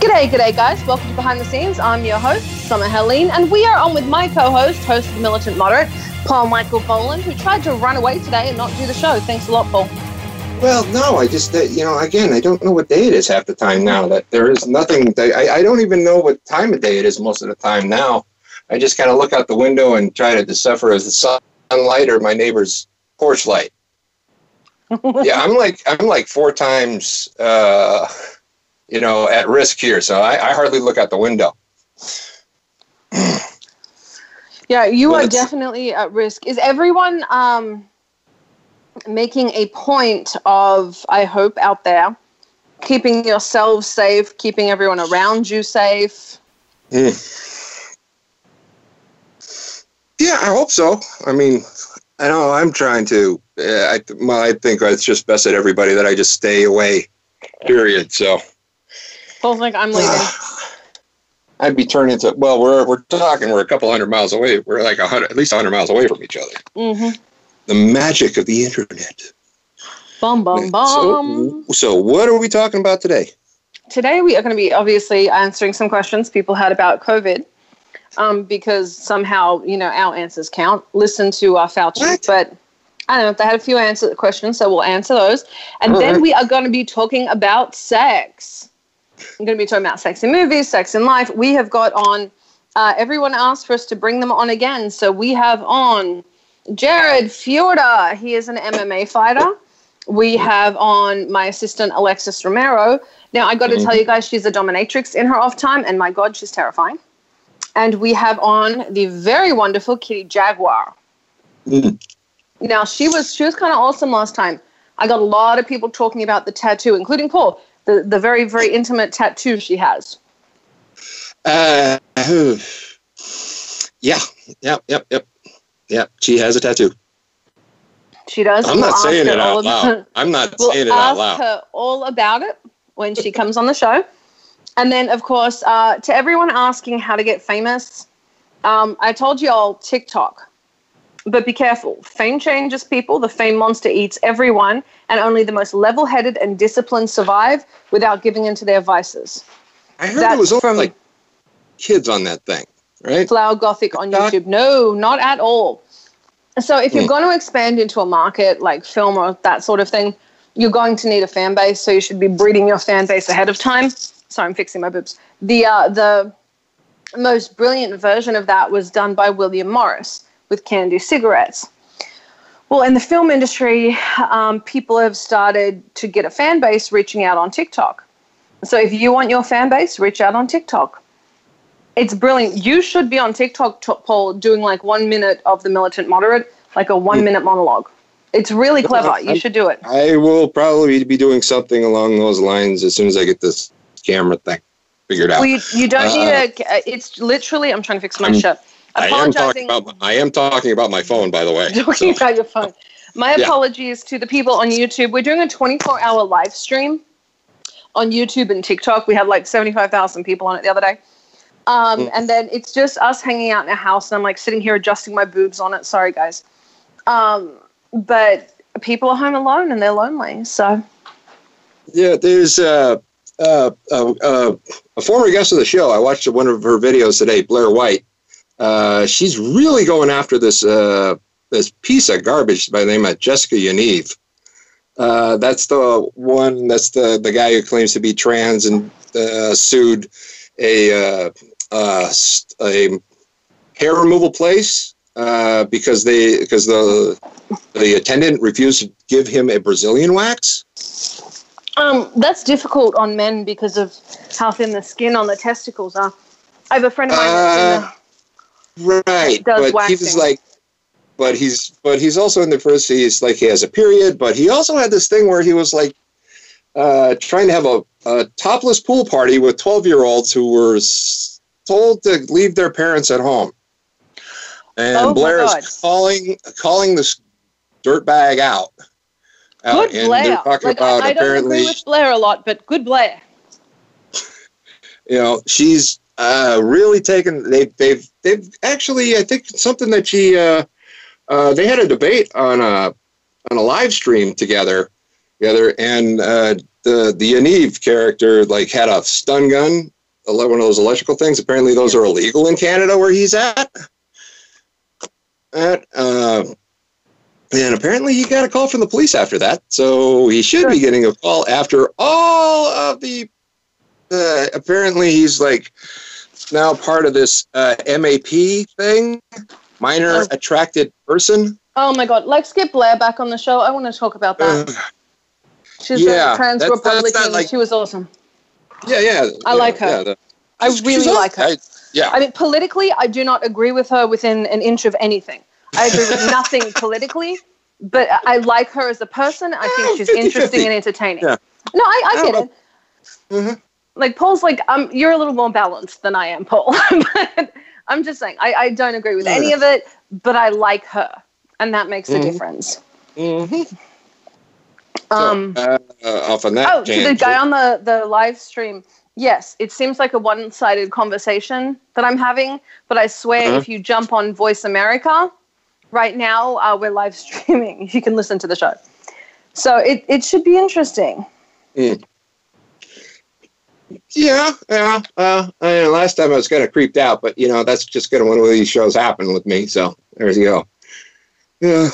G'day, g'day, guys. Welcome to Behind the Scenes. I'm your host, Summer Helene, and we are on with my co host, host of the Militant Moderate, Paul Michael Boland, who tried to run away today and not do the show. Thanks a lot, Paul. Well, no, I just, uh, you know, again, I don't know what day it is half the time now. That there is nothing, I, I don't even know what time of day it is most of the time now. I just kind of look out the window and try to decipher as the sunlight or my neighbor's porch light. yeah, I'm like, I'm like four times, uh, you know, at risk here. So I, I hardly look out the window. yeah, you well, are definitely at risk. Is everyone um, making a point of, I hope, out there, keeping yourselves safe, keeping everyone around you safe? Mm. Yeah, I hope so. I mean, I know I'm trying to. Uh, I, well, I think it's just best at everybody that I just stay away. Period. So. Paul's like, I'm leaving. I'd be turning into well, we're we're talking, we're a couple hundred miles away. We're like a hundred, at least hundred miles away from each other. Mm-hmm. The magic of the internet. Bum bum bum. So, so, what are we talking about today? Today we are going to be obviously answering some questions people had about COVID, um, because somehow you know our answers count. Listen to our Fauci, what? but I don't know. If they had a few answer questions, so we'll answer those, and All then right. we are going to be talking about sex. I'm going to be talking about sex in movies, sex in life. We have got on, uh, everyone asked for us to bring them on again. So we have on Jared Fiorda. He is an MMA fighter. We have on my assistant, Alexis Romero. Now, I got to mm-hmm. tell you guys, she's a dominatrix in her off time, and my God, she's terrifying. And we have on the very wonderful Kitty Jaguar. Mm. Now, she was she was kind of awesome last time. I got a lot of people talking about the tattoo, including Paul the, the very, very intimate tattoo she has? Uh, yeah, yep, yep, yep, yep. She has a tattoo. She does. I'm not saying it out loud. I'm not we'll saying it out loud. I'll ask her all about it when she comes on the show. And then, of course, uh, to everyone asking how to get famous, um, I told you all TikTok. But be careful. Fame changes people. The fame monster eats everyone, and only the most level headed and disciplined survive without giving into their vices. I heard That's it was from like kids on that thing, right? Flower Gothic on YouTube. No, not at all. So if you're mm. going to expand into a market like film or that sort of thing, you're going to need a fan base. So you should be breeding your fan base ahead of time. Sorry, I'm fixing my boobs. The uh, the most brilliant version of that was done by William Morris with Candy cigarettes. Well, in the film industry, um, people have started to get a fan base reaching out on TikTok. So if you want your fan base, reach out on TikTok. It's brilliant. You should be on TikTok, Paul, doing like one minute of the militant moderate, like a one minute monologue. It's really clever. You should do it. I will probably be doing something along those lines as soon as I get this camera thing figured out. Well, you, you don't uh, need a. It's literally. I'm trying to fix my shirt. I am talking about. I am talking about my phone, by the way. Talking so. about your phone. My yeah. apologies to the people on YouTube. We're doing a 24-hour live stream on YouTube and TikTok. We had like 75,000 people on it the other day. Um, mm. And then it's just us hanging out in a house, and I'm like sitting here adjusting my boobs on it. Sorry, guys. Um, but people are home alone and they're lonely. So. Yeah, there's uh, uh, uh, uh a former guest of the show. I watched one of her videos today, Blair White uh, she's really going after this uh, this piece of garbage by the name of Jessica Yaniv. Uh, that's the one. That's the the guy who claims to be trans and uh, sued a uh, a hair removal place because they because the the attendant refused to give him a Brazilian wax. Um, that's difficult on men because of how thin the skin on the testicles are. I have a friend of mine Right. but waxing. he was like, but he's but he's also in the first. He's like he has a period, but he also had this thing where he was like uh, trying to have a, a topless pool party with twelve year olds who were told to leave their parents at home. And Oh Blair is calling calling this dirtbag out. out, Good Blair. Like I, I don't agree with Blair a lot, but good Blair. you know she's uh, really taken They've they've they've actually i think something that she uh, uh, they had a debate on a on a live stream together together and uh, the the Yaniv character like had a stun gun one of those electrical things. Apparently those are illegal in canada where he's at. At uh, and apparently he got a call from the police after that so he should be getting a call after all of the uh, apparently he's like now part of this uh, MAP thing, minor Oh. attracted person. Oh my God! Let's get Blair back on the show. I want to talk about that. Uh, She's yeah, a trans that's- that's Republican. like- she was awesome. yeah, yeah. I yeah, like her. yeah, the- I really like her. I- yeah, I mean, politically, I do not agree with her within an inch of anything. I agree with nothing politically, but I- like her as a person. I think she's interesting and entertaining. Yeah. No, I, I get it. Mhm. Like Paul's like, um, you're a little more balanced than I am, Paul. but I'm just saying, I, I don't agree with any of it, but I like her, and that makes a Mhm. difference. Mhm. Um, so, uh, uh, off on that. Oh, to the guy on the, the live stream. Yes, it seems like a one sided conversation that I'm having, but I swear Uh-huh. if you jump on Voice America right now, uh, we're live streaming. You can listen to the show. So it, it should be interesting. Yeah, yeah. Uh, I mean, last time I was kind of creeped out, but you know that's just kind of one of these shows happen with me. So there you go. Yeah.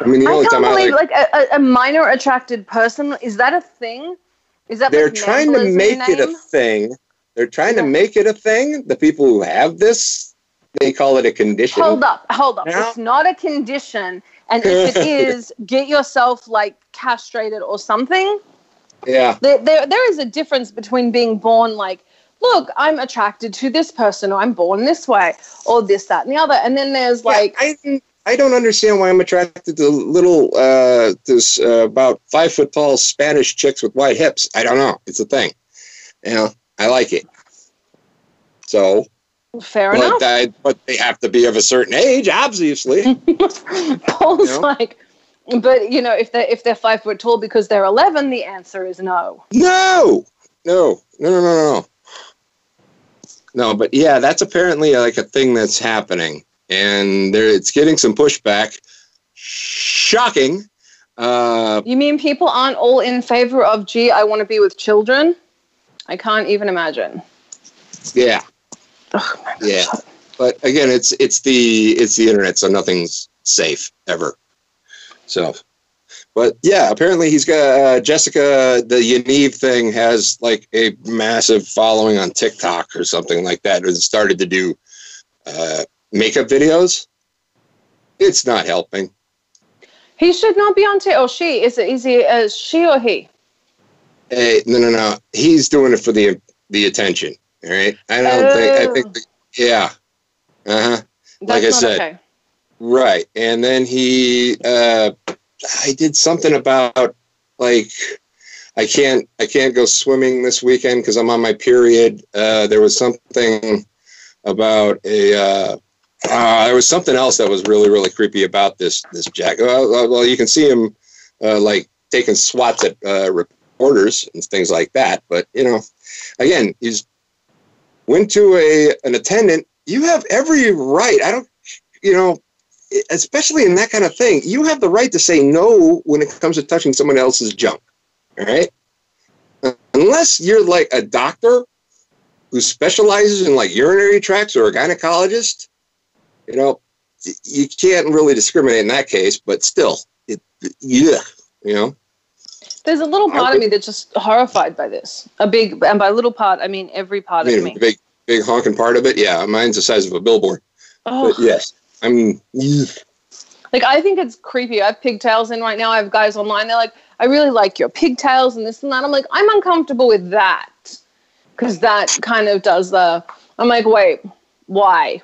I mean, the I only time I believe like, like, a, a- minor attracted person. Is that a thing? Is that they're like trying to make it a thing. They're trying to make it a thing. The people who have this, they call it a condition. Hold up, hold up. Yeah. It's not a condition. And if it is, get yourself like castrated or something. Yeah, there, there, there is a difference between being born like look i'm attracted to this person or i'm born this way or this that and the other and then there's like yeah, I I don't understand why I'm attracted to little uh this uh, about five foot tall Spanish chicks with white hips. I don't know. It's a thing. You know, I like it. So, fair but, enough I, but they have to be of a certain age, obviously. paul's you know? like but you know if they're if they're five foot tall because they're 11 the answer is no no, no, no, no, no, no. No, but yeah, that's apparently like a thing that's happening, and there it's getting some pushback. Shocking. Uh, you mean people aren't all in favor of gee i want to be with children i can't even imagine yeah, Ugh, yeah. But again, it's it's the it's the internet, so nothing's safe ever. So, but yeah, apparently he's got uh, Jessica. The Yaniv thing has like a massive following on TikTok or something like that. It started to do uh, makeup videos. It's not helping. he should not be on t or she is it is he uh, she or he Hey, no, no, no. He's doing it for the the attention. All right. I don't think. I think. The, yeah. Uh huh. Like I said, okay. Right. And then he uh I did something about like I can't I can't go swimming this weekend because I'm on my period. Uh there was something about a uh uh, there was something else that was really, really creepy about this this Jack. Well, well, you can see him uh, like taking swats at uh, reporters and things like that. But you know, again, he's went to a an attendant. You have every right. I don't, you know, especially in that kind of thing, you have the right to say no when it comes to touching someone else's junk. All right, unless you're like a doctor who specializes in like urinary tracts or a gynecologist, you know, you can't really discriminate in that case. But still, it, yeah, you know, There's a little I part of me that's just horrified by this. A big, and by little part, I mean every I part of mean, me. big, big honking part of it. Yeah, mine's the size of a billboard. Oh, But yes, I'm. like I think it's creepy. I have pigtails in right now. I have guys online. They're like, I really like your pigtails and this and that. I'm like, I'm uncomfortable with that because that kind of does the. I'm like, wait, why?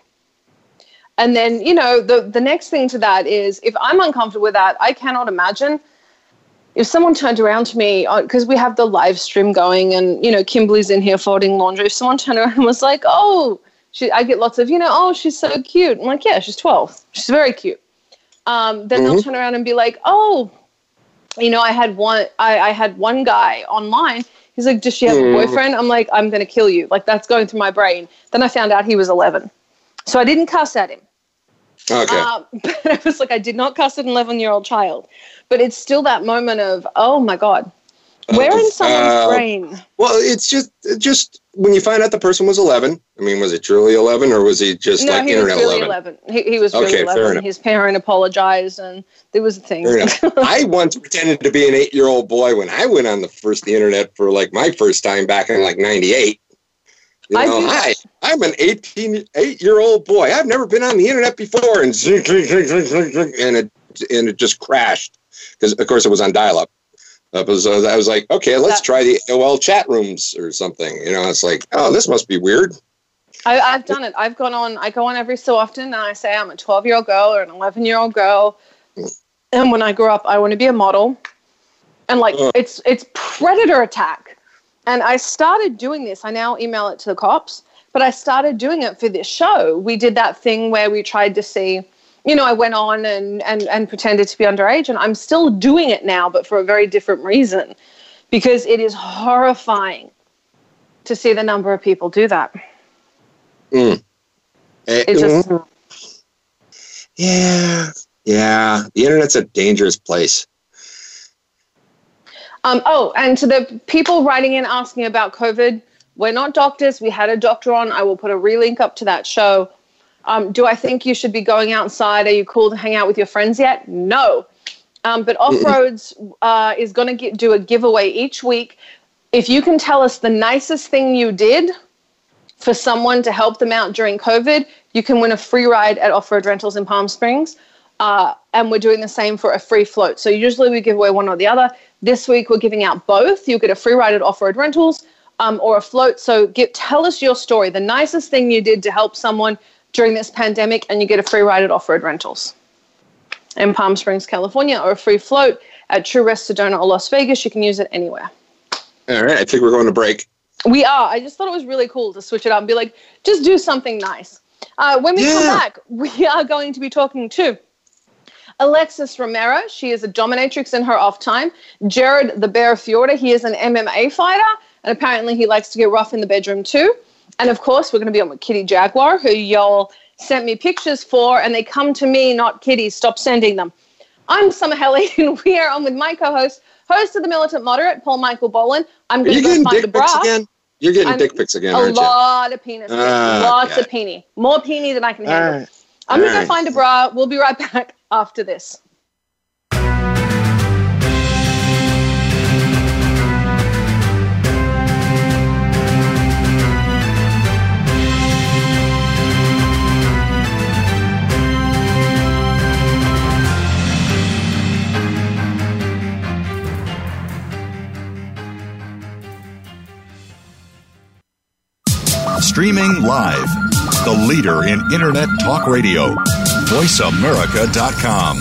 And then, you know, the, the next thing to that is if I'm uncomfortable with that, I cannot imagine if someone turned around to me, because uh, we have the live stream going and, you know, Kimberly's in here folding laundry. If someone turned around and was like, oh, she, I get lots of, you know, oh, she's so cute. I'm like, yeah, she's 12. She's very cute. Um, then mm-hmm. they'll turn around and be like, oh, you know, I had one, I, I had one guy online. He's like, does she have mm. a boyfriend? I'm like, I'm going to kill you. Like that's going through my brain. Then I found out he was 11. So I didn't cuss at him. Okay. Um, but I was like, I did not cuss at an 11 year old child. But it's still that moment of, oh my God, where in someone's uh, brain? Well, it's just just when you find out the person was 11. I mean, was it truly 11 or was he just no, like he internet was really 11? 11. He, he was really okay, 11. His parent apologized and there was a thing. I once pretended to be an eight year old boy when I went on the first the internet for like my first time back in like 98. You know, hi, I'm an 18, eight year old boy. I've never been on the internet before. And, and it, and it just crashed because, of course, it was on dial up. Uh, I was like, okay, let's try the AOL chat rooms or something. You know, it's like, oh, this must be weird. I, have done it. I've gone on. I go on every so often, and I say I'm a 12 year old girl or an 11 year old girl. And when I grow up, I want to be a model. And like, uh. it's it's predator attack. And I started doing this. I now email it to the cops, but I started doing it for this show. We did that thing where we tried to see you know, I went on and, and, and pretended to be underage, and I'm still doing it now, but for a very different reason, because it is horrifying to see the number of people do that. Mm. It, just, mm. yeah, yeah. The internet's a dangerous place. Um, oh, and to the people writing in asking about COVID, we're not doctors. We had a doctor on. I will put a relink up to that show um, do I think you should be going outside? Are you cool to hang out with your friends yet? No. Um, but Off Roads uh, is going to do a giveaway each week. If you can tell us the nicest thing you did for someone to help them out during COVID, you can win a free ride at Off Road Rentals in Palm Springs. Uh, and we're doing the same for a free float. So usually we give away one or the other. This week we're giving out both. You'll get a free ride at Off Road Rentals um, or a float. So get, tell us your story, the nicest thing you did to help someone during this pandemic, and you get a free ride at Off Road Rentals in Palm Springs, California, or a free float at True Rest Sedona or Las Vegas. You can use it anywhere. All right, I think we're going to break. We are. I just thought it was really cool to switch it up and be like, just do something nice. Uh, when we yeah. come back, we are going to be talking to Alexis Romero. She is a dominatrix in her off time. Jared the Bear Fiorda. He is an MMA fighter, and apparently he likes to get rough in the bedroom too. And of course, we're going to be on with Kitty Jaguar, who y'all sent me pictures for, and they come to me, not Kitty. Stop sending them. I'm Summer Helene, and we are on with my co-host, host of the Militant Moderate, Paul Michael Boland. I'm going to go find a bra. Again? You're getting I'm, dick pics again, a lot of penis. Uh, lots of peenie. More peenie than I can handle. Right. I'm going to go find a bra. We'll be right back after this. Streaming live. The leader in Internet talk radio. VoiceAmerica.com.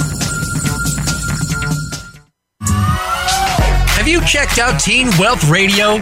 Have you checked out Teen Wealth Radio?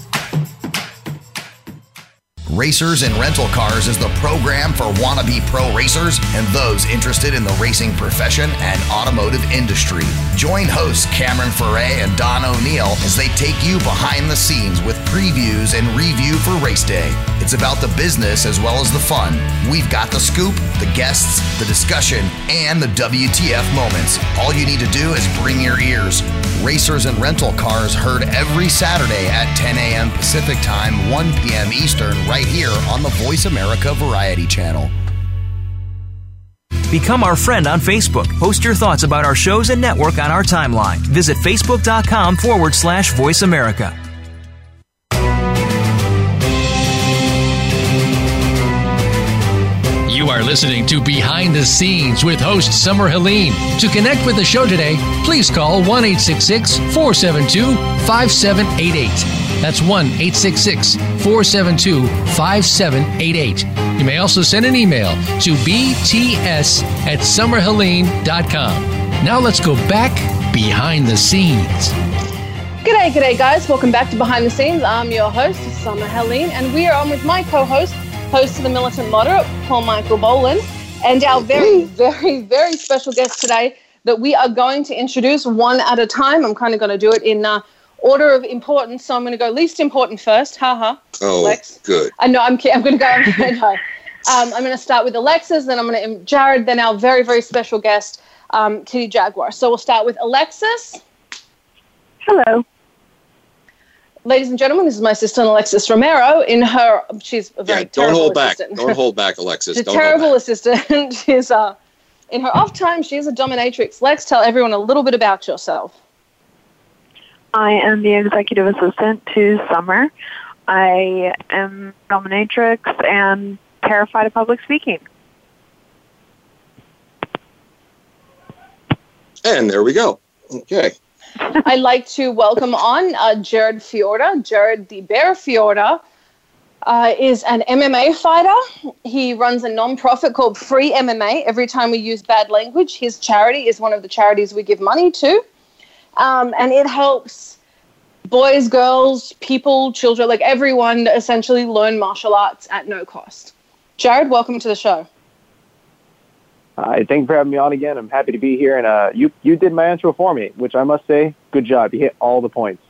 Racers and Rental Cars is the program for wannabe pro racers and those interested in the racing profession and automotive industry. Join hosts Cameron Foray and Don O'Neill as they take you behind the scenes with previews and review for race day. It's about the business as well as the fun. We've got the scoop, the guests, the discussion, and the WTF moments. All you need to do is bring your ears. Racers and Rental Cars heard every Saturday at 10 a.m. Pacific Time, 1 p.m. Eastern, right here on the Voice America Variety Channel. Become our friend on Facebook. Post your thoughts about our shows and network on our timeline. Visit facebook.com forward slash voice America. You are listening to Behind the Scenes with host Summer Helene. To connect with the show today, please call 1 472 5788. That's 1 472 5788. You may also send an email to bts at summerhelene.com. Now let's go back behind the scenes. G'day, g'day, guys. Welcome back to Behind the Scenes. I'm your host, Summer Helene, and we are on with my co host, host of the Militant Moderate, Paul Michael Boland, and our very, very, very special guest today that we are going to introduce one at a time. I'm kind of going to do it in uh, order of importance, so I'm going to go least important first. Haha. Oh, Lex. good. I know. I'm. ki- I'm going to go. I'm going to. Um, I'm going to start with Alexis, then I'm going to Jared, then our very, very special guest, um, Kitty Jaguar. So we'll start with Alexis. Hello. Ladies and gentlemen, this is my sister Alexis Romero. In her, she's a very Yeah, don't terrible hold back. Don't hold back, Alexis. she's a Don't hold terrible back. assistant. she's uh, in her off time, she's a dominatrix. Lex, tell everyone a little bit about yourself. I am the executive assistant to Summer. I am dominatrix and terrified of public speaking. And there we go. Okay. I'd like to welcome on uh, Jared Fiorda. Jared the Bear Fiorda uh, is an MMA fighter. He runs a non-profit called Free MMA. Every time we use bad language, his charity is one of the charities we give money to. Um, and it helps boys, girls, people, children, like everyone essentially learn martial arts at no cost. Jared, welcome to the show. Hi, thank you for having me on again. I'm happy to be here, and uh, you you did my intro for me, which I must say, good job. You hit all the points.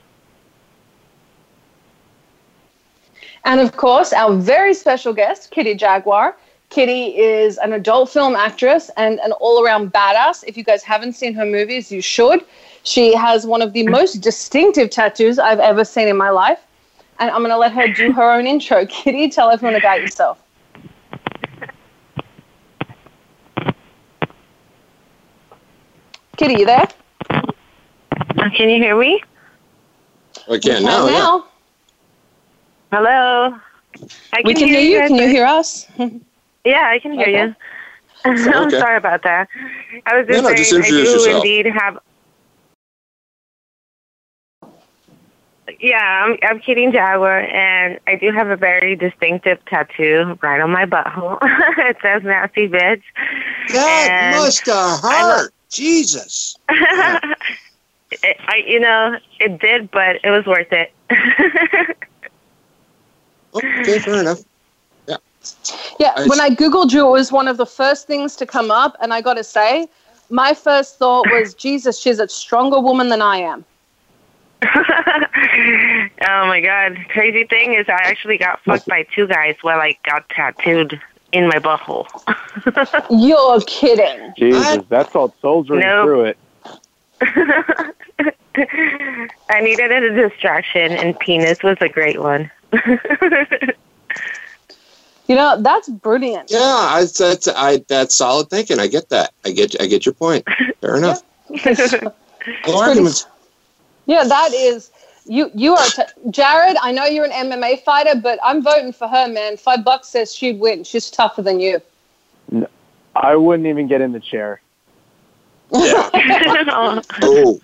And of course, our very special guest, Kitty Jaguar. Kitty is an adult film actress and an all around badass. If you guys haven't seen her movies, you should. She has one of the most distinctive tattoos I've ever seen in my life. And I'm going to let her do her own intro. Kitty, tell everyone about yourself. Kitty, you there? Uh, can you hear me? Again, Well, now, yeah. now. Hello. I We can hear you. guys. Can you hear us? Yeah, I can hear Okay. you. I'm Okay. sorry about that. I was just No, no, just I do yourself. indeed have. Yeah, I'm, I'm Kitty Jaguar, and I do have a very distinctive tattoo right on my butthole. it says "nasty bitch." That And must have hurt. Jesus. It, I, you know, it did, but it was worth it. Okay, fair enough. Yeah, I- when I Googled you, it was one of the first things to come up. And I got to say, my first thought was, Jesus, she's a stronger woman than I am. oh my god! Crazy thing is, I actually got fucked by two guys while I got tattooed in my butthole. You're kidding. Jesus, that's all soldiering Nope. through it. I needed a distraction, and penis was a great one. You know, that's brilliant. Yeah, I, that's I, that's solid thinking. I get that. I get I get your point. Fair enough. Arguments. Yeah, that is. You, you are t- Jared. I know you're an MMA fighter, but I'm voting for her, man. Five bucks says she'd win. She's tougher than you. No, I wouldn't even get in the chair. Yeah. Oh.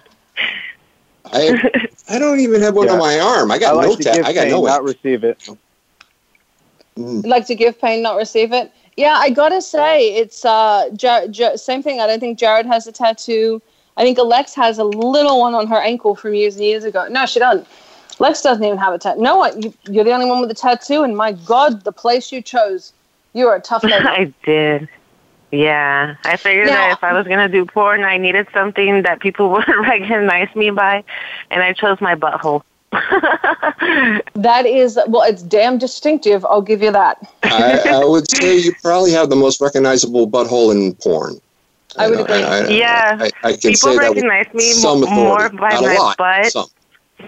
I I don't even have one on my arm. I got I got like no to tat. give I got pain, no not receive it. Mm. like to give pain, not receive it. Yeah, I gotta say, it's uh, Jar- Jar- same thing. I don't think Jared has a tattoo. I think Alex has a little one on her ankle from years and years ago. No, she doesn't. Lex doesn't even have a tattoo. No, what? You, you're the only one with a tattoo, and my God, the place you chose. You are a tough lady. I did. Yeah, I figured Now- that if I was gonna do porn, I needed something that people would recognize me by, and I chose my butthole. that is well, it's damn distinctive. I'll give you that. I, I would say you probably have the most recognizable butthole in porn. I would agree. Yeah. I, I, I can People say that recognize me some more by my a lot, butt some.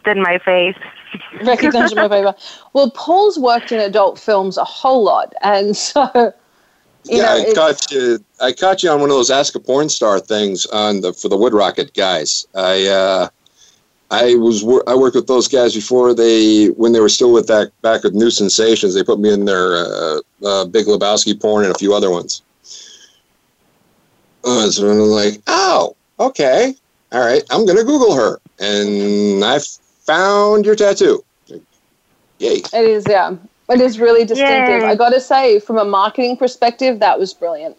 than my face. Recognition my paper. Well, Paul's worked in adult films a whole lot, and so You yeah, know, I it's- caught you. I caught you on one of those Ask a Porn Star things on the for the WoodRocket guys. I uh, I was wor- I worked with those guys before they when they were still with that back with New Sensations. They put me in their uh, uh, Big Lebowski porn and a few other ones. Uh, so I'm like, oh, okay, all right. I'm gonna Google her, and I found your tattoo. Yay! It is, yeah. It is really distinctive. Yay. I got to say, from a marketing perspective, that was brilliant.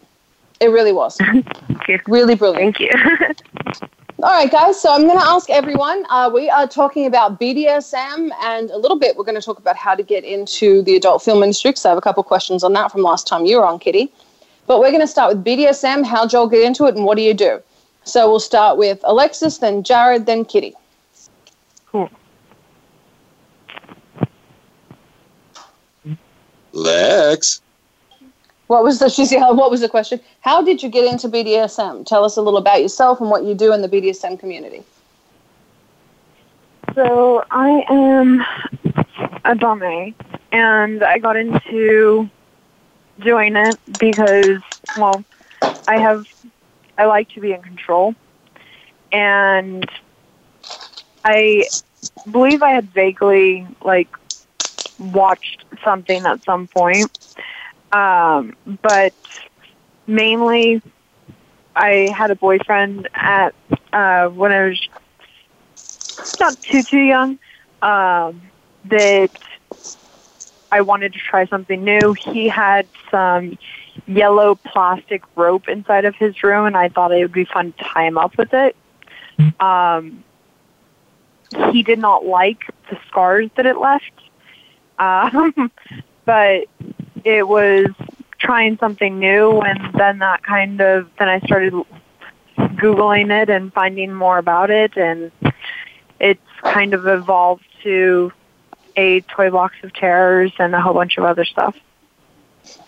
It really was. really brilliant. Thank you. All right, guys. So I'm going to ask everyone. Uh, we are talking about BDSM, and a little bit we're going to talk about how to get into the adult film industry. Because I have a couple questions on that from last time you were on, Kitty. But we're going to start with BDSM. How'd y'all get into it, and what do you do? So we'll start with Alexis, then Jared, then Kitty. Cool. Lex. What was the she's what was the question? How did you get into BDSM? Tell us a little about yourself and what you do in the BDSM community. So I am a dummy, and I got into doing it because, well, I have, I like to be in control, and I believe I had vaguely like watched something at some point, um, but mainly I had a boyfriend at uh, when I was not too too young um, that I wanted to try something new. He had some yellow plastic rope inside of his room, and I thought it would be fun to tie him up with it. Um, he did not like the scars that it left, um, but it was trying something new, and then that kind of then I started googling it and finding more about it, and it's kind of evolved to a toy box of terrors and a whole bunch of other stuff.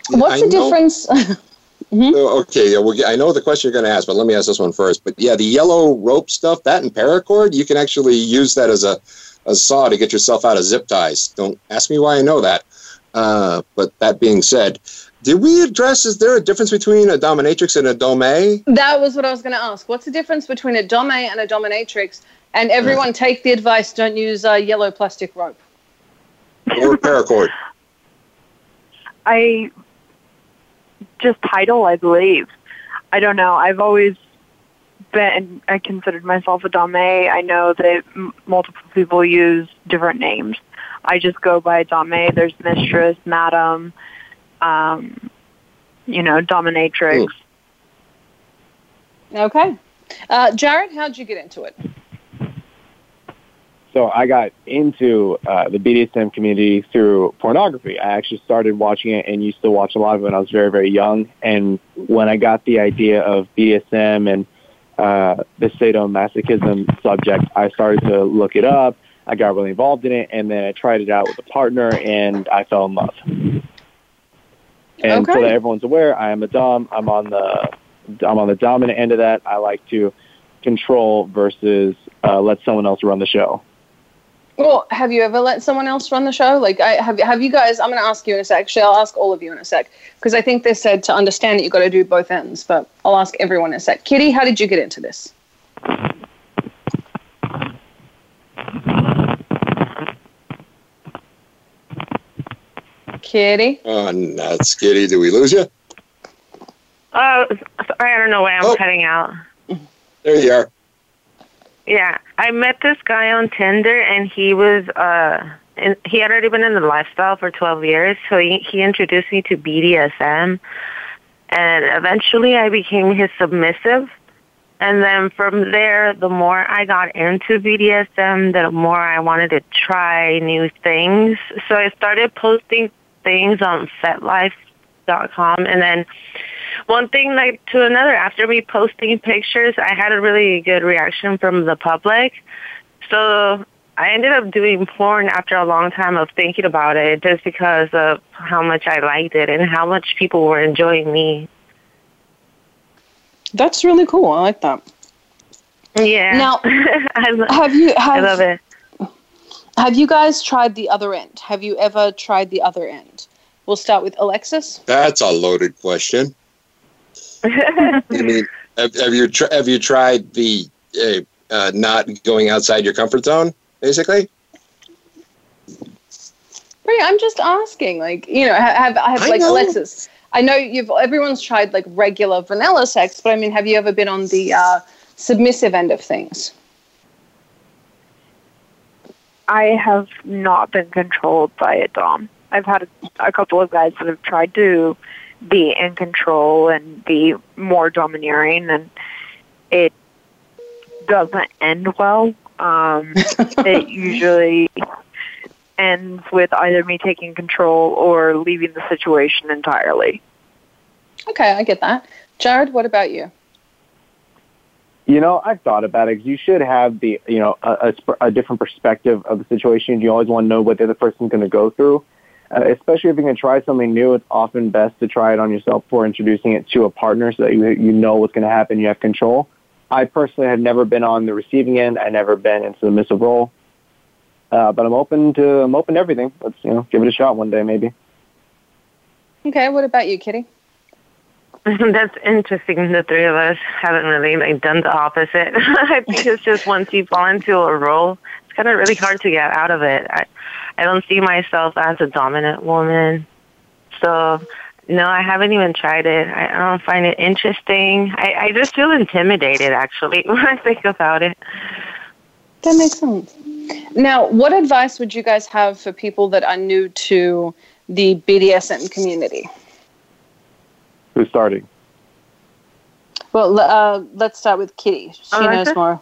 What's I the know- difference? Oh, Okay, yeah, well, I know the question you're going to ask, but let me ask this one first. But yeah, the yellow rope stuff, that and paracord, you can actually use that as a, a saw to get yourself out of zip ties. Don't ask me why I know that. Uh, but that being said, did we address, is there a difference between a dominatrix and a domme? that was what I was going to ask. What's the difference between a domme and a dominatrix? And everyone take the advice: don't use uh, yellow plastic rope. Or paracord? I just title, I believe. I don't know. I've always been. I considered myself a dame. I know that m- multiple people use different names. I just go by dame. There's mistress, madam, um, you know, dominatrix. Okay, uh, Jared, how'd you get into it? So I got into uh, the BDSM community through pornography. I actually started watching it and used to watch a lot of it when I was very, very young. And when I got the idea of BDSM and uh, the sadomasochism subject, I started to look it up. I got really involved in it, and then I tried it out with a partner, and I fell in love. And so that everyone's aware, I am a dom. I'm on the I'm on the dominant end of that. I like to control versus uh, let someone else run the show. Well, have you ever let someone else run the show? Like, I have. Have you guys? I'm going to ask you in a sec. Actually, I'll ask all of you in a sec because I think they said to understand that you've got to do both ends. But I'll ask everyone in a sec. Kitty, how did you get into this? Kitty. Oh, nuts, Kitty. Did we lose you? Oh, sorry, I don't know why I'm Oh. cutting out. There you are. Yeah, I met this guy on Tinder, and he was uh, in, he had already been in the lifestyle for 12 years. So he he introduced me to BDSM, and eventually I became his submissive. And then from there, the more I got into BDSM, the more I wanted to try new things. So I started posting things on FetLife.com, and then one thing led to another. After me posting pictures, I had a really good reaction from the public. So I ended up doing porn after a long time of thinking about it just because of how much I liked it and how much people were enjoying me. That's really cool. I like that. Yeah. Now, I, lo- Have you I love it. have you guys tried the other end? Have you ever tried the other end? We'll start with Alexis. That's a loaded question. I mean, have, have you tr- have you tried the uh, uh, not going outside your comfort zone, basically? Right, I'm just asking. Like, you know, have I have I like know. Alexis? I know you've everyone's tried like regular vanilla sex, but I mean, have you ever been on the uh, submissive end of things? I have not been controlled by a dom. I've had a, a couple of guys that have tried to be in control and be more domineering, and it doesn't end well. Um, it usually ends with either me taking control or leaving the situation entirely. Okay, I get that. Jared, what about you? You know, I've thought about it 'cause you should have the, you know, a, a, a different perspective of the situation. You always want to know what the other person's going to go through. Uh, especially if you're going to try something new, it's often best to try it on yourself before introducing it to a partner so that you, you know what's going to happen. You have control. I personally have never been on the receiving end. I never been in a submissive role. Uh, but I'm open to I'm open to everything. Let's you know give it a shot one day maybe. Okay, what about you, Kitty? That's interesting. The three of us haven't really like done the opposite. I think it's just once you fall into a role, it's kind of really hard to get out of it. I, I don't see myself as a dominant woman, so no, I haven't even tried it. I, I don't find it interesting. I, I just feel intimidated actually when I think about it. That makes sense. Now, what advice would you guys have for people that are new to the BDSM community? Who's starting? Well, uh, let's start with Kitty. She Alexis? knows more.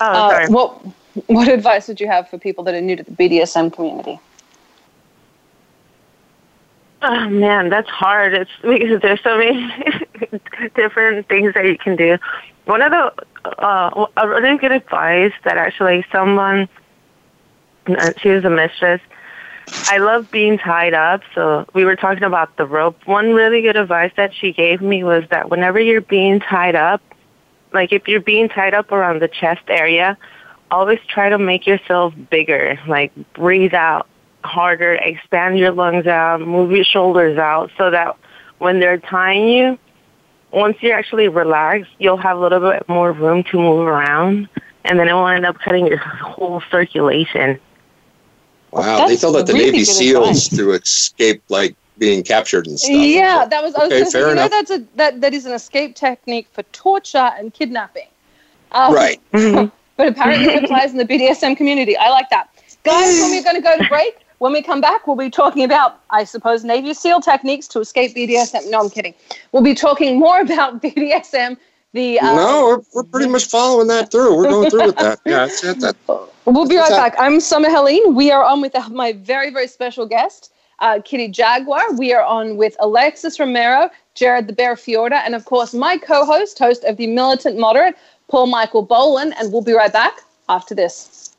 Oh, Uh, sorry. what What advice would you have for people that are new to the BDSM community? Oh man, that's hard. It's because there's so many different things that you can do. One of the uh, a really good advice that actually someone uh, she was a mistress. I love being tied up, so we were talking about the rope. One really good advice that she gave me was that whenever you're being tied up, like if you're being tied up around the chest area, always try to make yourself bigger. Like breathe out harder, expand your lungs out, move your shoulders out so that when they're tying you, once you're actually relaxed, you'll have a little bit more room to move around and then it will end up cutting your whole circulation. Wow, they That's told that the really Navy SEALs advice. to escape like being captured and stuff. Yeah, that was. I was Okay, going to say, fair you know, enough. that's a that that is an escape technique for torture and kidnapping. Um, Right. But apparently it applies in the BDSM community. I like that, guys. When we're going to go to break, when we come back, we'll be talking about, I suppose, Navy SEAL techniques to escape BDSM. No, I'm kidding. We'll be talking more about BDSM. The uh, no, we're, we're pretty much following that through. We're going through with that. Yeah, it's, it's, that. We'll be right back. I'm Summer Helene. We are on with my very, very special guest, uh, Kitty Jaguar. We are on with Alexis Romero, Jared the Bear Fiorda, and of course, my co host, host of the Militant Moderate, Paul Michael Boland, And we'll be right back after this.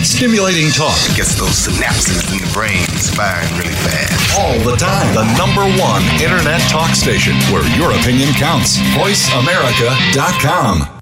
Stimulating talk Gets those synapses in the brain firing really fast. all the time. The number one internet talk station where your opinion counts. VoiceAmerica.com.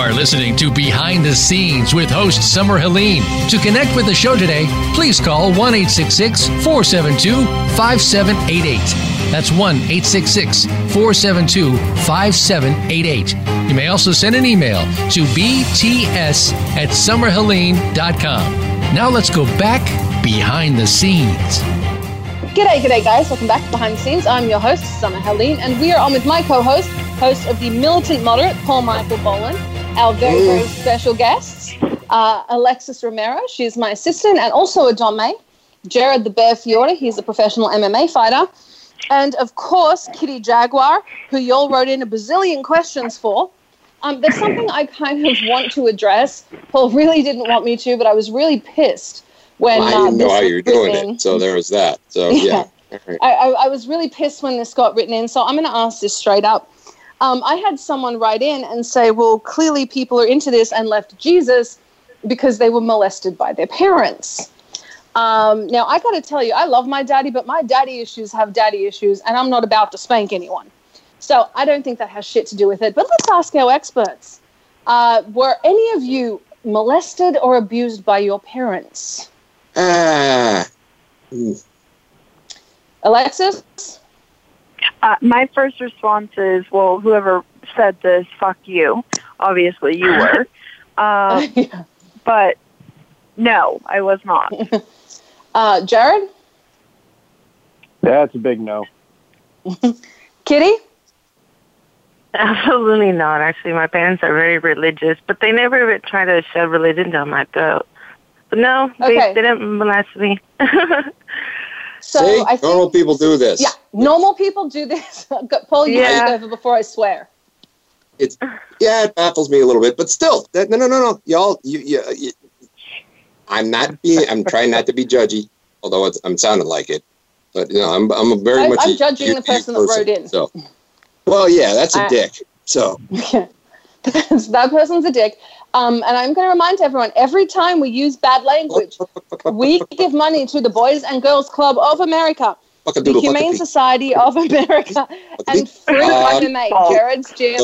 Are listening to Behind the Scenes with host Summer Helene. To connect with the show today, please call 1 472 5788. That's 1 472 5788. You may also send an email to bts at summerhelene.com. Now let's go back behind the scenes. G'day, g'day, guys. Welcome back to Behind the Scenes. I'm your host, Summer Helene, and we are on with my co host, host of the Militant Moderate, Paul Michael Boland, our very, very special guests, uh, Alexis Romero. She's my assistant and also a Dom Jared the Bear Fiorda, he's a professional MMA fighter. And of course, Kitty Jaguar, who y'all wrote in a bazillion questions for. Um, there's something I kind of want to address. Paul really didn't want me to, but I was really pissed when well, I uh, didn't know this how you're doing written. it, so there was that. So yeah, right. I, I, I was really pissed when this got written in, so I'm going to ask this straight up. Um, I had someone write in and say, well, clearly people are into this and left Jesus because they were molested by their parents. Um, now, I got to tell you, I love my daddy, but my daddy issues have daddy issues, and I'm not about to spank anyone. So I don't think that has shit to do with it. But let's ask our experts. Uh, were any of you molested or abused by your parents? Mm, Alexis? Uh, my first response is, well, whoever said this, fuck you. Obviously, you were. Um, Yeah. but no, I was not. Uh, Jared? That's a big no. Kitty? Absolutely not. Actually, my parents are very religious, but they never re- try to shove religion down my throat. But no, Okay. they didn't molest me. So see, I think normal people do this. Yeah, normal people do this. Paul, you Yeah. take over before I swear. It's yeah, it baffles me a little bit, but still, that, no, no, no, no, y'all, you, you, you, I'm not being, I'm trying not to be judgy, although it's, I'm sounding like it, but you know, I'm, I'm a very I- much. I'm a judging you- the you person that wrote in. So, well, yeah, that's a I- dick. So, that person's a dick. Um, and I'm going to remind everyone every time we use bad language, we give money to the Boys and Girls Club of America, the Humane Society of America, and free Uh, MMA. oh. Jared's gym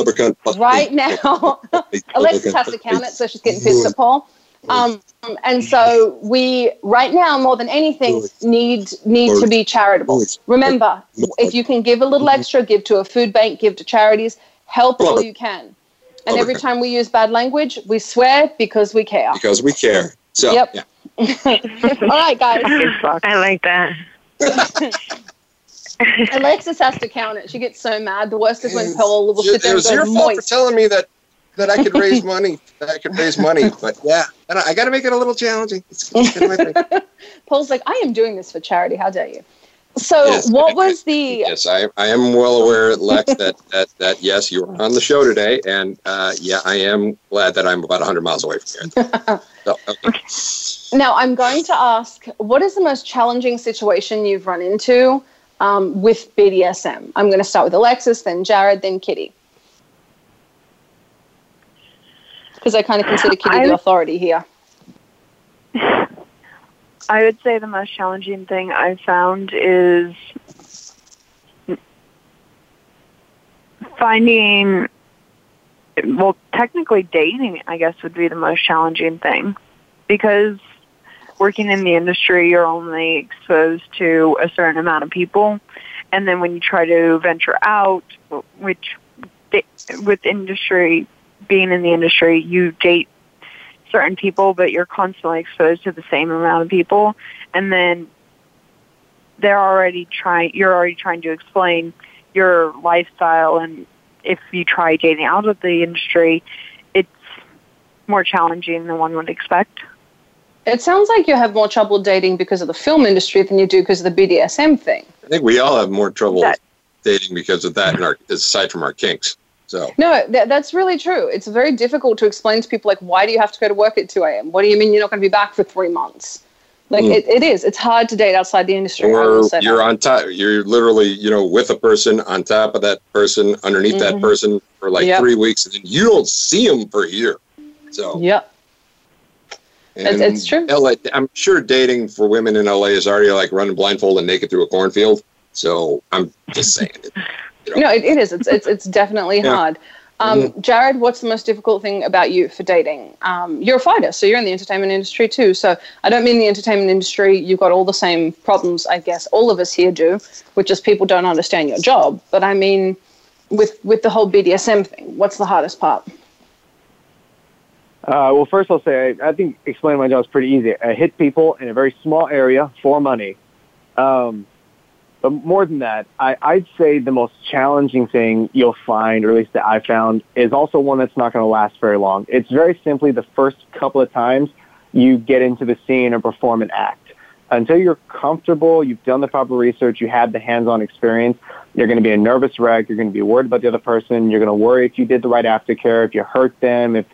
right now. fuck-a-pee, Alexis has to count it, so she's getting pissed at Paul. Um, and so we, right now, more than anything, need need to be charitable. Remember, if you can give a little extra, give to a food bank, give to charities, help all you can. And every time we use bad language, we swear because we care. because we care. So, Yep. yeah. all right, guys. I like that. Alexis has to count it. She gets so mad. The worst is when Paul will It sit there and was your go fault for telling me that that I could raise money. That I could raise money, but yeah, and I, I got to make it a little challenging. It's, it's kind of my thing. Paul's like, I am doing this for charity. How dare you? So, Yes, what I- was the Yes, I, I am well aware, Lex, that, that, that yes, you were on the show today, and uh, yeah, I am glad that I'm about 100 miles away from here. So, okay. Now, I'm going to ask what is the most challenging situation you've run into um, with BDSM? I'm going to start with Alexis, then Jared, then Kitty. Because I kind of consider Kitty I- the authority here. I would say the most challenging thing I've found is finding, well, technically dating, I guess, would be the most challenging thing because working in the industry, you're only exposed to a certain amount of people. And then when you try to venture out, which with industry, being in the industry, you date certain people, but you're constantly exposed to the same amount of people, and then they're already trying. You're already trying to explain your lifestyle, and if you try dating out of the industry, it's more challenging than one would expect. It sounds like you have more trouble dating because of the film industry than you do because of the BDSM thing. I think we all have more trouble That- dating because of that, and our, aside from our kinks. So, No, that, that's really true. It's very difficult to explain to people, like, why do you have to go to work at 2 a.m.? What do you mean you're not going to be back for three months? Like, Mm. it, it is. It's hard to date outside the industry. Or you're on top, you're literally, you know, with a person on top of that person, underneath that Mhm. person for like Yep. three weeks, and then you don't see them for a year. So, Yep. It's- it's true. LA, I'm sure dating for women in LA is already like running blindfold and naked through a cornfield. So I'm just saying it. No, it, it is. It's it's, it's definitely Yeah. hard. Um. Jared, what's the most difficult thing about you for dating? Um, you're a fighter, so you're in the entertainment industry too. So I don't mean the entertainment industry. You've got all the same problems, I guess, all of us here do, which is people don't understand your job. But I mean, with with the whole BDSM thing, what's the hardest part? Uh, well, first I'll say I, I think explaining my job is pretty easy. I hit people in a very small area for money. Um, but more than that, I, I'd say the most challenging thing you'll find, or at least that I found, is also one that's not going to last very long. It's very simply the first couple of times you get into the scene or perform an act. Until you're comfortable, you've done the proper research, you have the hands-on experience, you're going to be a nervous wreck, you're going to be worried about the other person, you're going to worry if you did the right aftercare, if you hurt them, if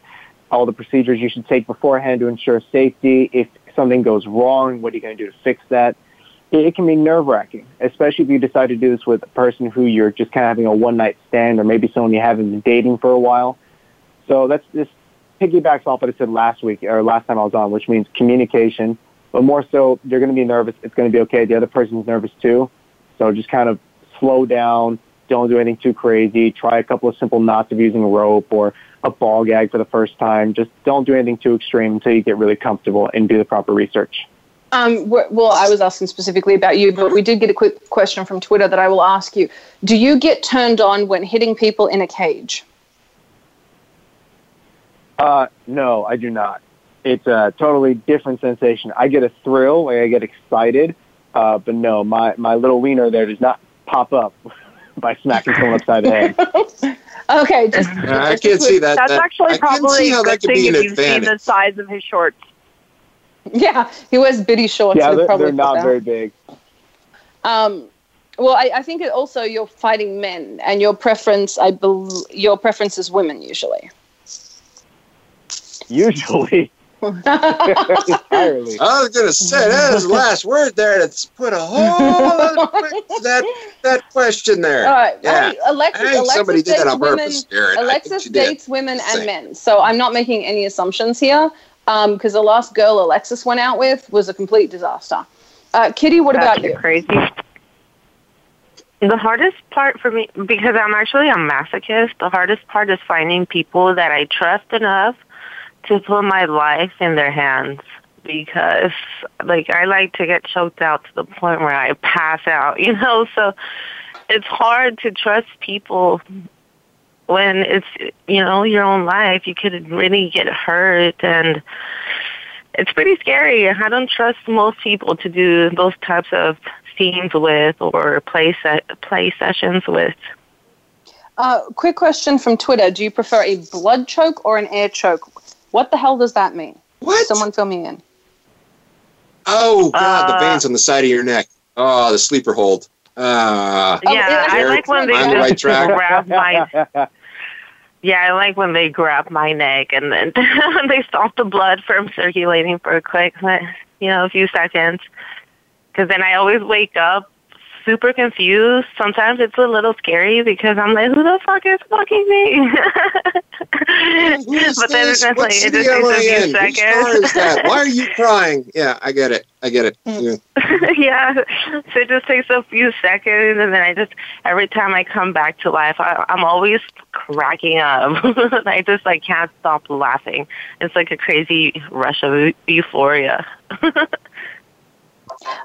all the procedures you should take beforehand to ensure safety. If something goes wrong, what are you going to do to fix that? It, can be nerve wracking, especially if you decide to do this with a person who you're just kind of having a one night stand or maybe someone you haven't been dating for a while. So that's this piggybacks off what I said last week or last time I was on, which means communication. But more so, you're going to be nervous. It's going to be okay. The other person's nervous too. So just kind of slow down. Don't do anything too crazy. Try a couple of simple knots of using a rope or a ball gag for the first time. Just don't do anything too extreme until you get really comfortable and do the proper research. Um, well, I was asking specifically about you, but we did get a quick question from Twitter that I will ask you. Do you get turned on when hitting people in a cage? Uh, no, I do not. It's a totally different sensation. I get a thrill, like I get excited, uh, but no, my, my little wiener there does not pop up by smacking someone upside the head. Okay, just I can't see that. That's that- actually I probably see a good that could thing be an if you've seen the size of his shorts. yeah, he wears bitty shorts. yeah, He'd they're, probably they're not that. very big. Um, well, I, I think it also you're fighting men, and your preference, I believe, your preference is women usually. Usually. Entirely. I was gonna say that is the last word there. That's put a whole other que- that that question there. All right, Yeah. hey, Alexis, I Alexis somebody did that dates on women. purpose, Jared. Alexis dates women and Same. men, so I'm not making any assumptions here. Because the last girl Alexis went out with was a complete disaster. Uh, Kitty, what about you? crazy. The hardest part for me, because I'm actually a masochist, the hardest part is finding people that I trust enough to put my life in their hands. Because, like, I like to get choked out to the point where I pass out, you know? So it's hard to trust people when it's, you know, your own life. You could really get hurt and it's pretty scary. I don't trust most people to do those types of scenes with or play se- play sessions with. Uh, quick question from Twitter: Do you prefer a blood choke or an air choke? What the hell does that mean? What? Someone fill me in. Oh God, the Uh, veins on the side of your neck. Oh, the sleeper hold. Ah, Oh, yeah, I like when they on the just right track. grab my. Yeah, I like when they grab my neck and then they stop the blood from circulating for a quick, you know, a few seconds. Because then I always wake up super confused. Sometimes it's a little scary because I'm like, who the fuck is fucking me? But then this? it's What like, it just am takes a I few in? Whose car seconds. is that? Why are you crying? Yeah, I get it. I get it. Mm. Yeah. yeah. So it just takes a few seconds, and then I just every time I come back to life, I, I'm always cracking up. I just like can't stop laughing. It's like a crazy rush of euphoria.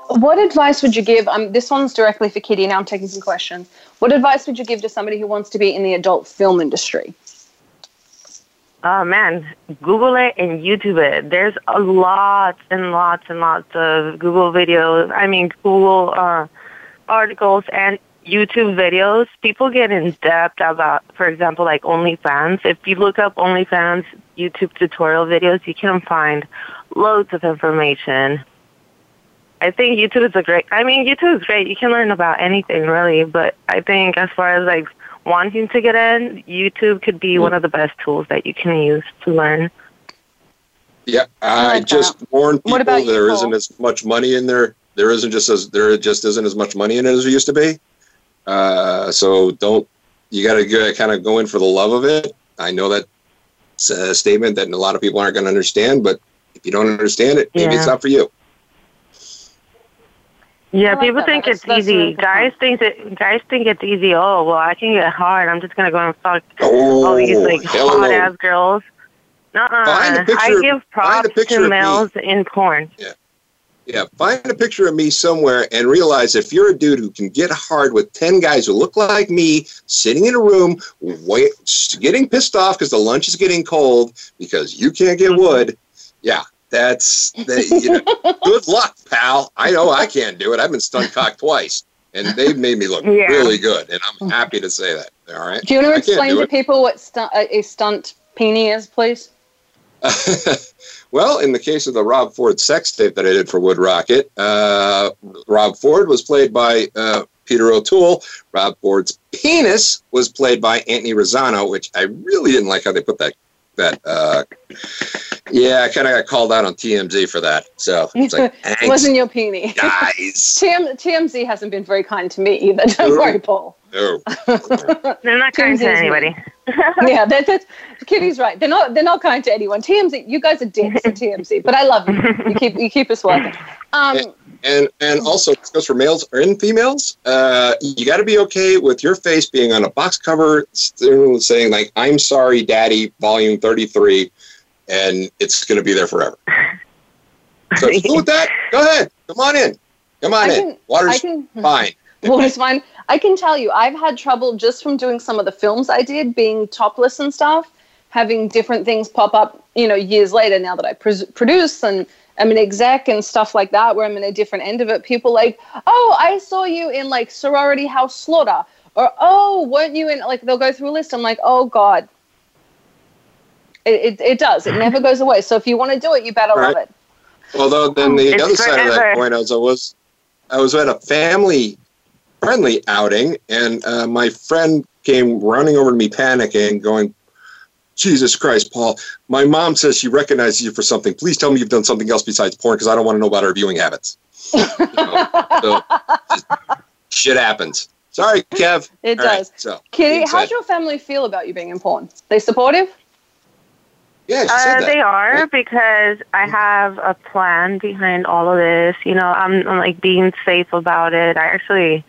What advice would you give? Um, this one's directly for Kitty. Now I'm taking some questions. What advice would you give to somebody who wants to be in the adult film industry? Oh man, Google it and YouTube it. There's a lot and lots and lots of Google videos. I mean, Google uh, articles and YouTube videos. People get in depth about, for example, like OnlyFans. If you look up OnlyFans YouTube tutorial videos, you can find loads of information. I think YouTube is a great. I mean, YouTube is great. You can learn about anything really, but I think as far as like wanting to get in, YouTube could be one of the best tools that you can use to learn. Yeah, I like just warn people What about you, there Cole? isn't as much money in there. There isn't just as there just isn't as much money in it as there used to be. Uh, so don't you got to kind of go in for the love of it. I know that's a statement that a lot of people aren't going to understand, but if you don't understand it, maybe it's not for you. Yeah, like people that. think That's- it's that's easy. really good guys think that guys think it's easy. Oh, well, I can get hard. I'm just gonna go and fuck Oh, all these like hot no. ass girls. Nuh-uh. Find a picture- I give find a props picture to of me. males in porn. Yeah. Yeah, find a picture of me somewhere and realize if you're a dude who can get hard with 10 guys who look like me, sitting in a room, wait, getting pissed off because the lunch is getting cold because you can't get mm-hmm. wood, yeah, that's, that, you know, good luck, pal. I know I can't do it. I've been stunt cocked twice, and they've made me look Yeah. really good, and I'm happy to say that. All right. Do you want to explain to it. people what stu- a a stunt peenie is, please? well, in the case of the Rob Ford sex tape that I did for WoodRocket, uh, Rob Ford was played by uh, Peter O'Toole. Rob Ford's penis was played by Anthony Rosano, which I really didn't like how they put that. That uh, yeah, I kind of got called out on TMZ for that. So it's like, it wasn't your peenie. guys. TM- TMZ hasn't been very kind to me either. Don't No. worry, Paul. No. They're not kind to anybody. yeah, that, that's Kitty's right. They're not. They're not kind to anyone. TMZ. You guys are dicks at TMZ, but I love you. You keep. You keep us working. Um, And and also this goes for males and females. Uh, you got to be okay with your face being on a box cover saying like "I'm sorry, Daddy," Volume Thirty Three, and it's going to be there forever. So if cool with that, go ahead. Come on in. Come on I in. can- Water's can- fine. Water's fine. I can tell you, I've had trouble just from doing some of the films I did, being topless and stuff, having different things pop up, you know, years later now that I pres produce and I'm an exec and stuff like that, where I'm in a different end of it. People like, oh, I saw you in like Sorority House Slaughter, or oh, weren't you in like they'll go through a list. I'm like, oh God. It, it, it does. It never goes away. So if you want to do it, you better love it. Although then the It's other side of that forever. coin is I was I was at a family friendly outing and uh, my friend came running over to me panicking going Jesus Christ, Paul. My mom says she recognizes you for something. Please tell me you've done something else besides porn because I don't want to know about our viewing habits. You know, so, just, shit happens. Sorry, Kev. It All right, does. so, Kitty, being how's your family feel about you being in porn? They supportive? Yeah, Uh, they are because I have a plan behind all of this. You know, I'm, I'm like being safe about it. I actually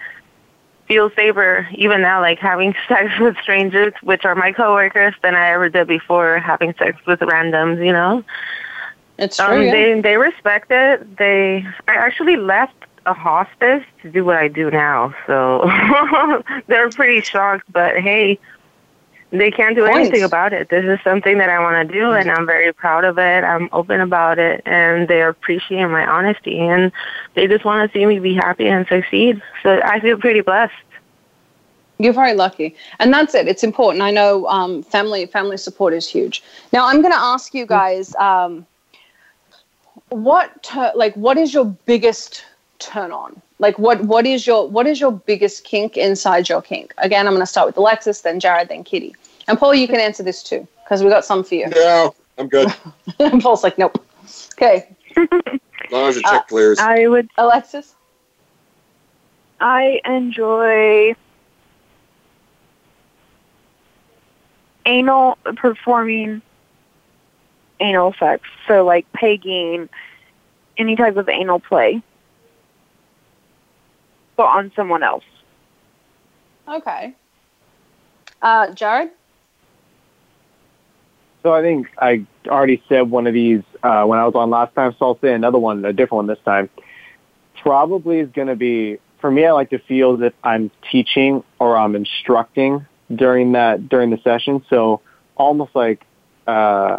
feel safer even now, like having sex with strangers, which are my coworkers, than I ever did before having sex with randoms. You know, it's um, true, yeah. They they respect it. They I actually left a hospice to do what I do now, so they're pretty shocked. But hey, they can't do Points. anything about it. This is something that I want to do, and I'm very proud of it. I'm open about it, and they appreciate my honesty, and they just want to see me be happy and succeed. So I feel pretty blessed. You're very lucky, and that's it. It's important. I know um, family family support is huge. Now, I'm going to ask you guys, um, what tur- like what is your biggest turn on? Like what what is your what is your biggest kink inside your kink? Again, I'm going to start with Alexis, then Jared, then Kitty, and Paul. You can answer this too because we got some for you. No, I'm good. Paul's like, nope. Okay, As long as the check Uh, clears. I would. Alexis. I enjoy anal performing anal sex. So like pegging, any type of anal play, but on someone else. Okay. Uh, Jared. So I think I already said one of these uh, when I was on last time, so I'll say another one, a different one this time. Probably is going to be for me. I like to feel that I'm teaching or I'm instructing during that during the session. So almost like uh,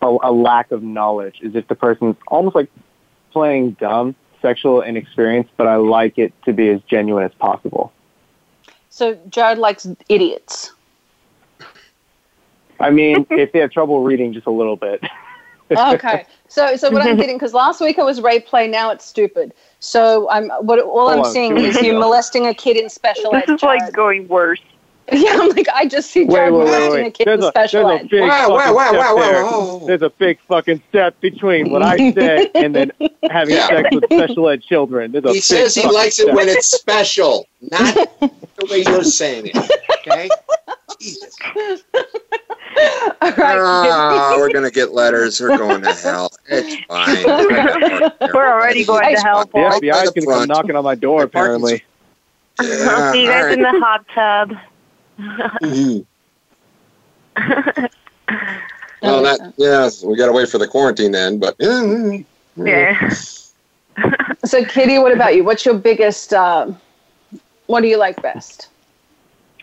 a, a lack of knowledge is if the person's almost like playing dumb, sexual inexperience, but I like it to be as genuine as possible. So Jared likes idiots. I mean, if they have trouble reading just a little bit. okay. So, so what I'm getting because last week it was rape play, now it's stupid. So I'm what all I'm Hold on, seeing is you ago. molesting a kid in special ed. This is like going worse. Yeah, I'm like I just see Wait, Jared wait, wait, molesting a wait. kid There's in a, special there's a ed. big Wow, fucking wow, wow, step wow, there. wow. There's a big fucking step between what I said and then having Yeah. sex with special ed children. There's a He says he fucking likes it when it's special, not the way you're saying it. Okay? Jesus. All right. Ah, we're gonna get letters. We're going to hell. It's fine. We're already going to hell, The Paul. Right by FBI's going to come knocking on my door, The parking's- apparently. I'll see you guys in the hot tub. Mhm. Well, that yeah, we got to wait for the quarantine then. But yeah, Yeah. So, Kitty, what about you? What's your biggest? Um, what do you like best?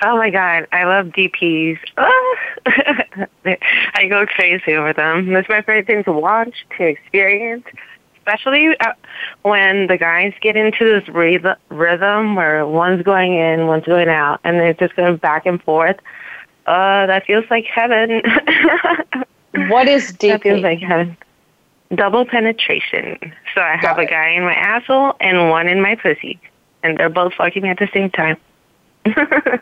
Oh my god, I love DPs. Ah. I go crazy over them. That's my favorite thing to watch, to experience, especially uh, when the guys get into this rhythm where one's going in, one's going out, and they're just going back and forth. Uh, that feels like heaven. What is that feels like heaven. Double penetration. So I have Got a it. guy in my asshole and one in my pussy, and they're both fucking me at the same time.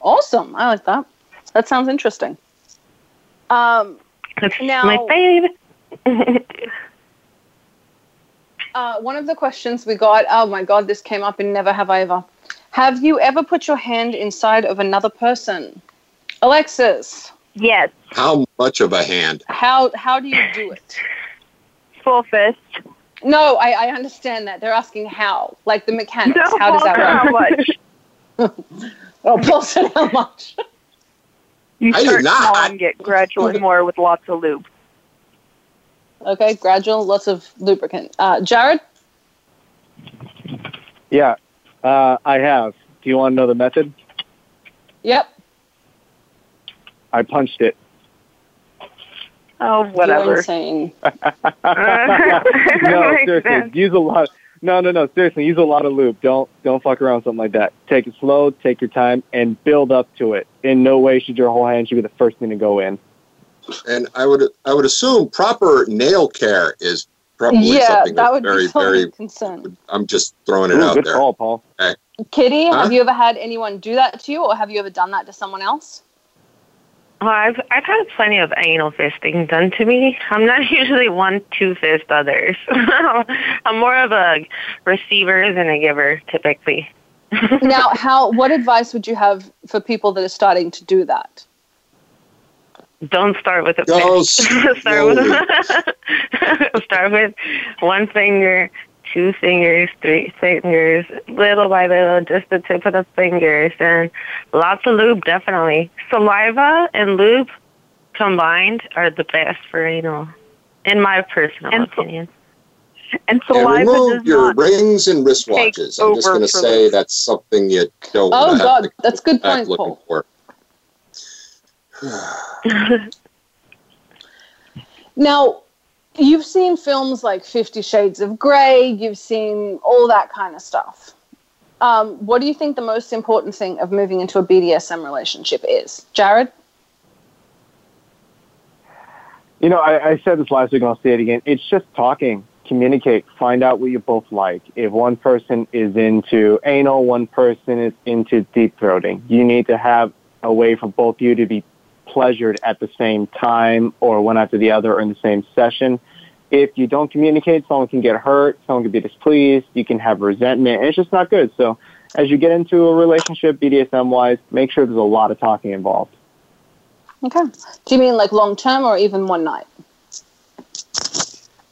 Awesome. I like that. That sounds interesting. Um, That's Now- my fave. uh, one of the questions we got. Oh my God, this came up in Never Have I Ever. Have you ever put your hand inside of another person? Alexis, Yes, how much of a hand? how how do you do it? full fist. No, I, I understand that. They're asking how, like the mechanics. No, how does that work? How much? Oh, Paul said how much? You I did start not. small and get gradually more with lots of lube. Okay, gradual, lots of lubricant. Uh, Jared, Yeah, uh, I have. Do you want to know the method? yep. I punched it. Oh, whatever. You're whatever. insane. no, seriously, sense. use a lot. No, no, no. Seriously, use a lot of lube. Don't don't fuck around with something like that. Take it slow. Take your time and build up to it. In no way should your whole hand should be the first thing to go in. And I would I would assume proper nail care is probably yeah, something that would very be something very. of concern. I'm just throwing it Ooh, out good there. call, Paul. Kitty, Huh? have you ever had anyone do that to you, or have you ever done that to someone else? Well, I've I've had plenty of anal fisting done to me. I'm not usually one to fist others. I'm more of a receiver than a giver, typically. now, how? What advice would you have for people that are starting to do that? Don't start with a Go fist. start with start with one finger, two fingers, three fingers, little by little, just the tip of the fingers, and lots of lube. Definitely, saliva and lube combined are the best for anal, in my personal And- opinion. And And saliva remove does your not. rings and wristwatches. I'm just going to say this. that's something you don't Oh, God, to that's a good point, looking Paul. for. Now, you've seen films like Fifty Shades of Grey. You've seen all that kind of stuff. Um, what do you think the most important thing of moving into a BDSM relationship is, Jared? You know, I, I said this last week and I'll say it again. It's just talking, communicate, find out what you both like. If one person is into anal, one person is into deep throating, you need to have a way for both you to be pleasured at the same time or one after the other or in the same session. If you don't communicate, someone can get hurt, someone can be displeased, you can have resentment, and it's just not good. So as you get into a relationship, BDSM wise, make sure there's a lot of talking involved. Okay. Do you mean like long term or even one night?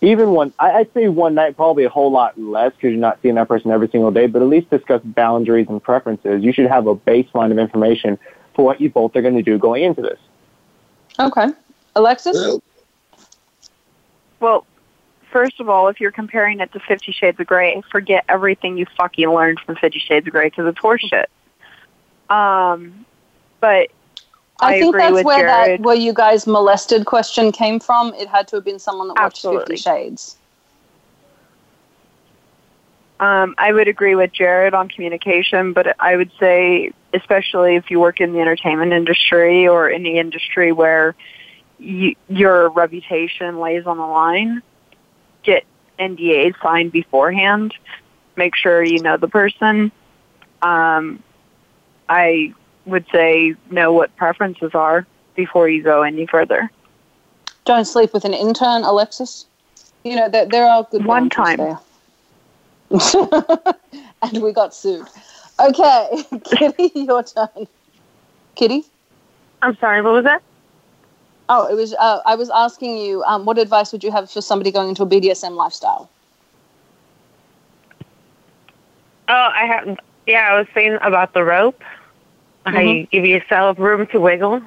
even one I- i'd say one night probably a whole lot less because you're not seeing that person every single day but at least discuss boundaries and preferences you should have a baseline of information for what you both are going to do going into this Okay. Alexis? Well, Well, first of all, if you're comparing it to Fifty Shades of Grey, forget everything you fucking learned from Fifty Shades of Grey because it's horseshit. Um, but I, I, think agree that's with where Jared. that where you guys molested question came from. It had to have been someone that watched Absolutely. Fifty Shades. Um, I would agree with Jared on communication, but I would say, especially if you work in the entertainment industry or any industry where you, your reputation lays on the line, get NDAs signed beforehand. Make sure you know the person. Um, I would say know what preferences are before you go any further. Don't sleep with an intern, Alexis. You know, there, there are good One time. there. and we got sued. Okay, Kitty, your turn. Kitty? I'm sorry, what was that? Oh, it was. Uh, I was asking you, um, what advice would you have for somebody going into a BDSM lifestyle? Oh, I have. Yeah, I was saying about the rope. How Mm-hmm. you give yourself room to wiggle.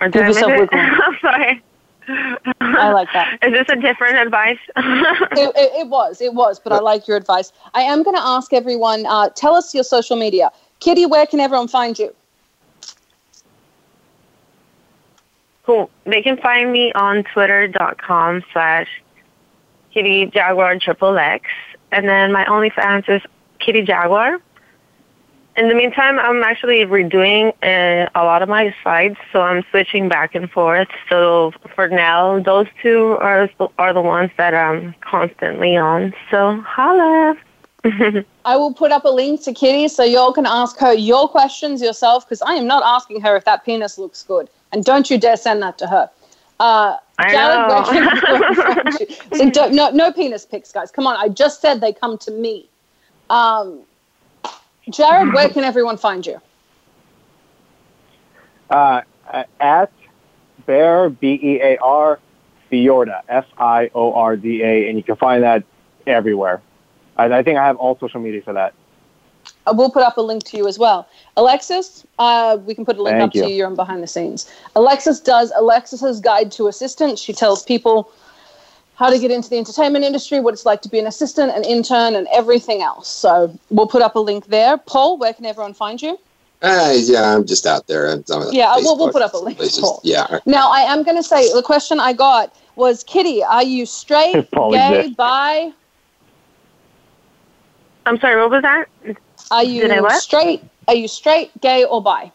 Or Give yourself wiggle. I'm sorry. I like that. Is this a different advice? it, it, it was, it was, but I like your advice. I am going to ask everyone. Uh, tell us your social media, Kitty. Where can everyone find you? cool. They can find me on twitter.com slash kitty jaguar triple X. And then my OnlyFans is kitty jaguar. In the meantime, I'm actually redoing uh, a lot of my sites, so I'm switching back and forth. So for now, those two are are the ones that I'm constantly on. So holla. I will put up a link to Kitty so y'all can ask her your questions yourself because I am not asking her if that penis looks good. And don't you dare send that to her. Uh, I know. can everyone find you? So don't, no, no penis pics, guys. Come on. I just said they come to me. Um, Jared, where can everyone find you? Uh, at Bear B E A R Fiorda F I O R D A, and you can find that everywhere. I, I think I have all social media for that. Uh, we'll put up a link to you as well. Alexis, uh, we can put a link Thank up to you. you. You're on behind the scenes. Alexis does Alexis's Guide to Assistance. She tells people how to get into the entertainment industry, what it's like to be an assistant, an intern, and everything else. So we'll put up a link there. Paul, where can everyone find you? Uh, yeah, I'm just out there. I'm, I'm on Yeah, we'll- we'll put up a link, places. Paul. Yeah. Now, I am going to say the question I got was Kitty, are you straight, gay, exists. bi? I'm sorry, what was that? Are you Did I what? straight? Are you straight, gay, or bi?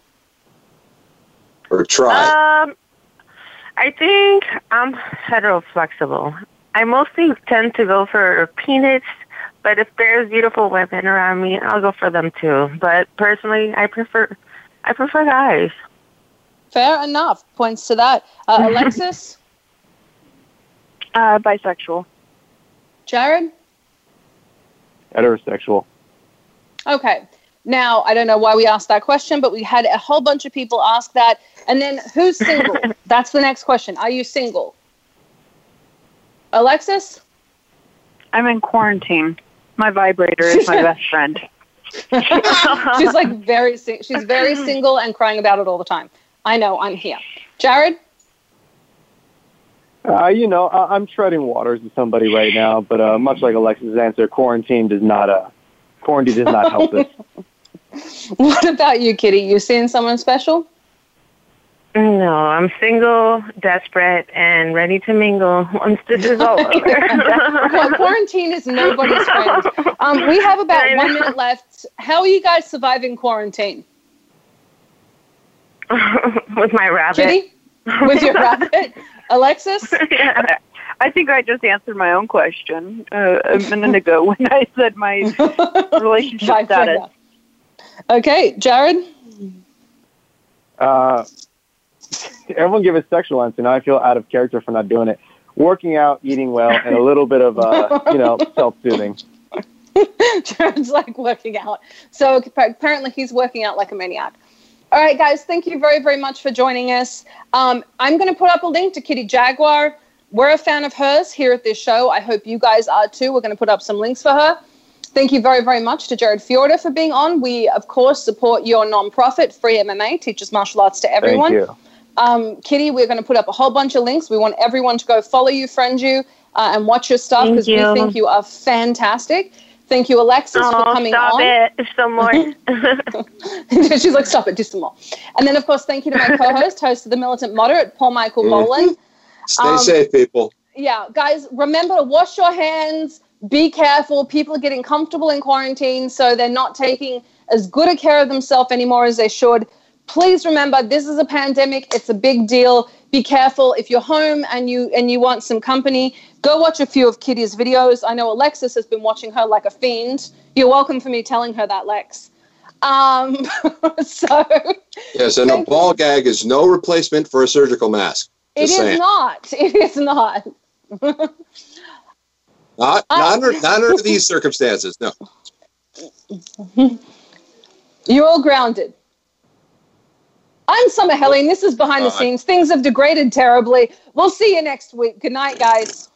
Or try. Um, I think I'm hetero flexible. I mostly tend to go for peanuts, but if there's beautiful women around me, I'll go for them too. But personally, I prefer I prefer guys. Fair enough. Points to that. Uh, Alexis, Uh, bisexual. Jared. Heterosexual. Okay. Now, I don't know why we asked that question, but we had a whole bunch of people ask that. And then who's single? That's the next question. Are you single? Alexis? I'm in quarantine. My vibrator is my best friend. she's like very she's very single and crying about it all the time. I know, I'm here. Jared? Uh, you know, I, I'm treading waters with somebody right now, but uh, much like Alexis' answer, quarantine does not uh, quarantine does not help us. What about you, Kitty? You seeing someone special? No, I'm single, desperate, and ready to mingle once this is all over. Qu- quarantine is nobody's friend. Um, we have about I one know. minute left. How are you guys surviving quarantine? with my rabbit. Kitty? With your rabbit? Alexis? yeah. I think I just answered my own question uh, a minute ago when I said my relationship status. Okay, Jared? Uh, everyone give a sexual answer. Now I feel out of character for not doing it. Working out, eating well, and a little bit of uh, you know self-soothing. Jared's like working out. So apparently he's working out like a maniac. All right, guys, thank you very, very much for joining us. Um, I'm going to put up a link to Kitty Jaguar. We're a fan of hers here at this show. I hope you guys are too. We're going to put up some links for her. Thank you very, very much to Jared Fiorda for being on. We, of course, support your nonprofit, Free MMA, teaches martial arts to everyone. Thank you. Um, Kitty, we're going to put up a whole bunch of links. We want everyone to go follow you, friend you, uh, and watch your stuff Thank because we think you are fantastic. Thank you, Alexis, for Oh, coming stop on. it. Some more. She's like, stop it, do some more. And then, of course, thank you to my co-host, host of the Militant Moderate, Paul Michael Boland. Stay Um, safe, people. Yeah, guys, remember to wash your hands. Be careful. People are getting comfortable in quarantine, so they're not taking as good a care of themselves anymore as they should. Please remember, this is a pandemic. It's a big deal. Be careful. If you're home and you and you want some company, go watch a few of Kitty's videos. I know Alexis has been watching her like a fiend. You're welcome for me telling her that, Lex. Um, so Yes, and a ball gag is no replacement for a surgical mask. it is saying. not. It is not. Not, Uh, not, under, not under these circumstances. No. You're all grounded. I'm Summer Helene. This is Behind the Scenes. Things have degraded terribly. We'll see you next week. Good night, guys.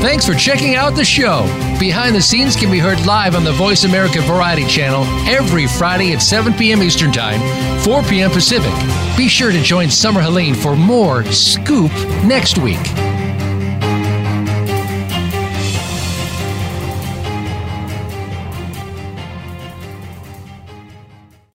Thanks for checking out the show. Behind the Scenes can be heard live on the VoiceAmerica Variety channel every Friday at 7 p.m. Eastern Time, 4 p.m. Pacific. Be sure to join Summer Helene for more Scoop next week.